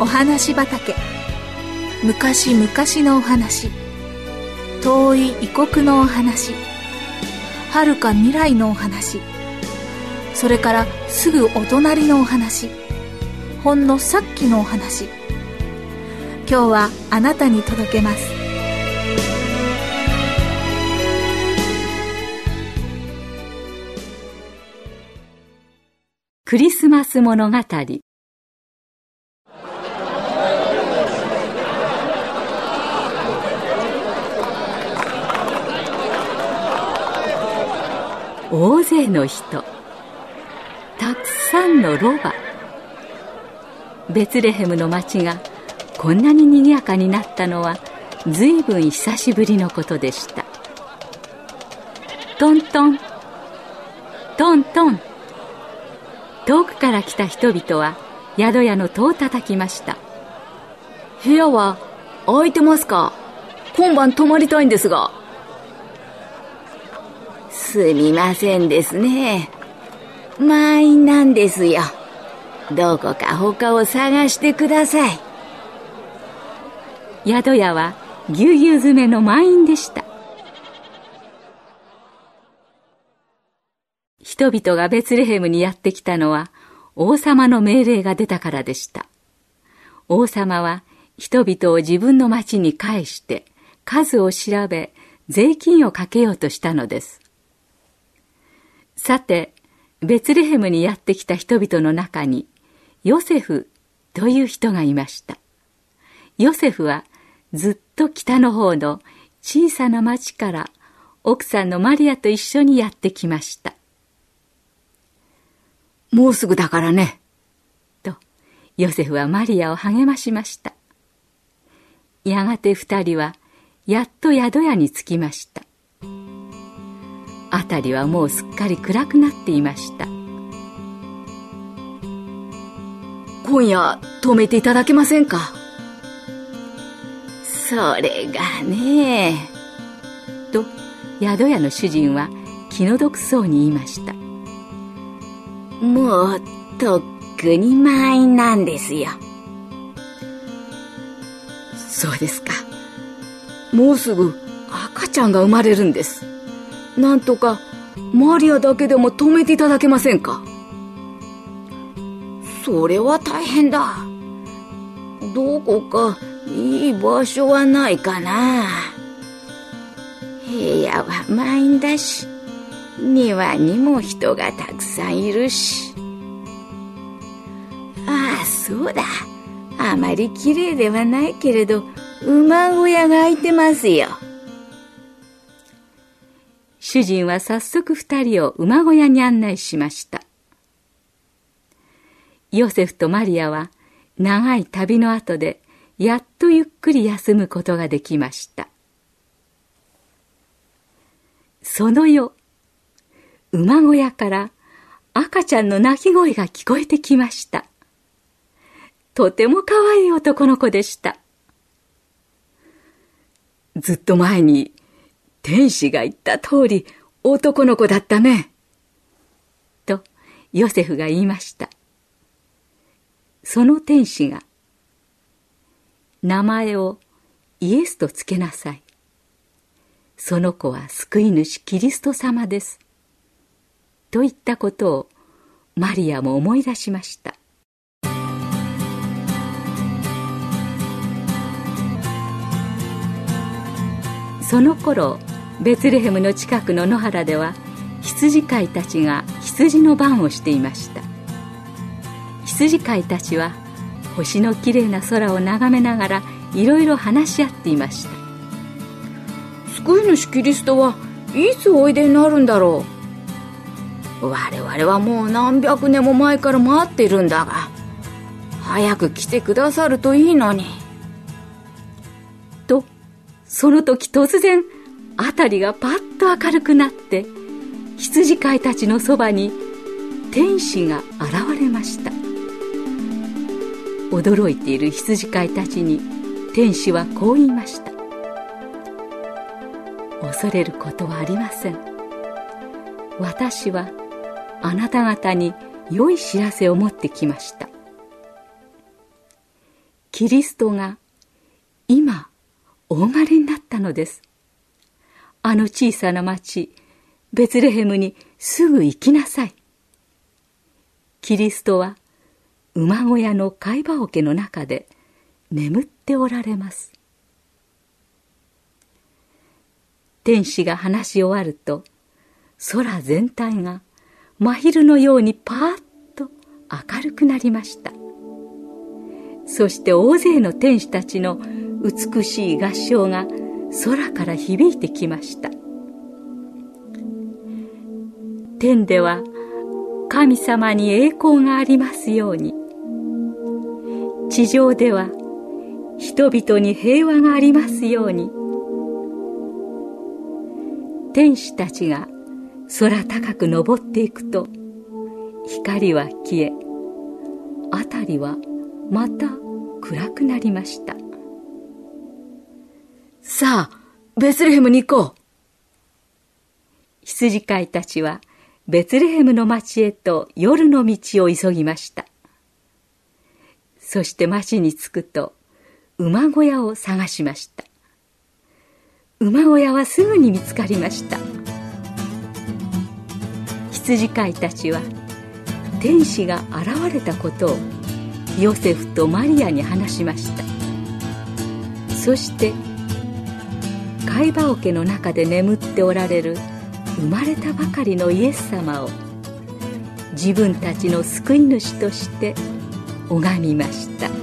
お話畑。昔々のお話。遠い異国のお話。遥か未来のお話。それからすぐお隣のお話。ほんのさっきのお話。今日はあなたに届けます。クリスマス物語。大勢の人。たくさんのロバ。ベツレヘムの町がこんなに賑やかになったのは随分久しぶりのことでした。トントン。トントン。遠くから来た人々は宿屋の戸を叩きました。部屋は空いてますか？今晩泊まりたいんですが。すみませんですね。満員なんですよ。どこか他を探してください。宿屋はぎゅうぎゅう詰めの満員でした。人々がベツレヘムにやってきたのは王様の命令が出たからでした。王様は人々を自分の町に返して数を調べ税金をかけようとしたのです。さてベツレヘムにやってきた人々の中にヨセフという人がいましたヨセフはずっと北の方の小さな町から奥さんのマリアと一緒にやってきましたもうすぐだからね。と、ヨセフはマリアを励ましました。やがて二人は、やっと宿屋に着きました。辺りはもうすっかり暗くなっていました。今夜、泊めていただけませんか？それがね。と、宿屋の主人は気の毒そうに言いました。もうとっくに満員なんですよ。そうですか。もうすぐ赤ちゃんが生まれるんです。なんとかマリアだけでも止めていただけませんか？それは大変だ。どこかいい場所はないかな。部屋は満員だし庭にも人がたくさんいるし。ああそうだ。あまり綺麗ではないけれど馬小屋が空いてますよ。主人は早速二人を馬小屋に案内しましたヨセフとマリアは長い旅の後でやっとゆっくり休むことができましたその夜馬小屋から赤ちゃんの泣き声が聞こえてきました。とても可愛い男の子でした。ずっと前に天使が言った通り男の子だったね。とヨセフが言いました。その天使が名前をイエスとつけなさい。その子は救い主キリスト様です。といったことをマリアも思い出しましたその頃ベツレヘムの近くの野原では羊飼いたちが羊の番をしていました。羊飼いたちは星のきれいな空を眺めながらいろいろ話し合っていました。救い主キリストはいつおいでになるんだろう。我々はもう何百年も前から待っているんだが早く来てくださるといいのに。とその時突然辺りがパッと明るくなって羊飼いたちのそばに天使が現れました。驚いている羊飼いたちに天使はこう言いました。恐れることはありません。私はあなた方に良い知らせを持ってきました。キリストが今お生まれになったのです。あの小さな町ベツレヘムにすぐ行きなさい。キリストは馬小屋の貝羽桶の中で眠っておられます。天使が話し終わると空全体が真昼のようにパーッと明るくなりました。そして大勢の天使たちの美しい合唱が空から響いてきました。天では神様に栄光がありますように。地上では人々に平和がありますように。天使たちが空高く登っていくと光は消え辺りはまた暗くなりました。さあベツレヘムに行こう。羊飼いたちはベツレヘムの町へと夜の道を急ぎました。そして町に着くと馬小屋を探しました。馬小屋はすぐに見つかりました。羊飼いたちは天使が現れたことをヨセフとマリアに話しました。そして貝羽桶の中で眠っておられる生まれたばかりのイエス様を自分たちの救い主として拝みました。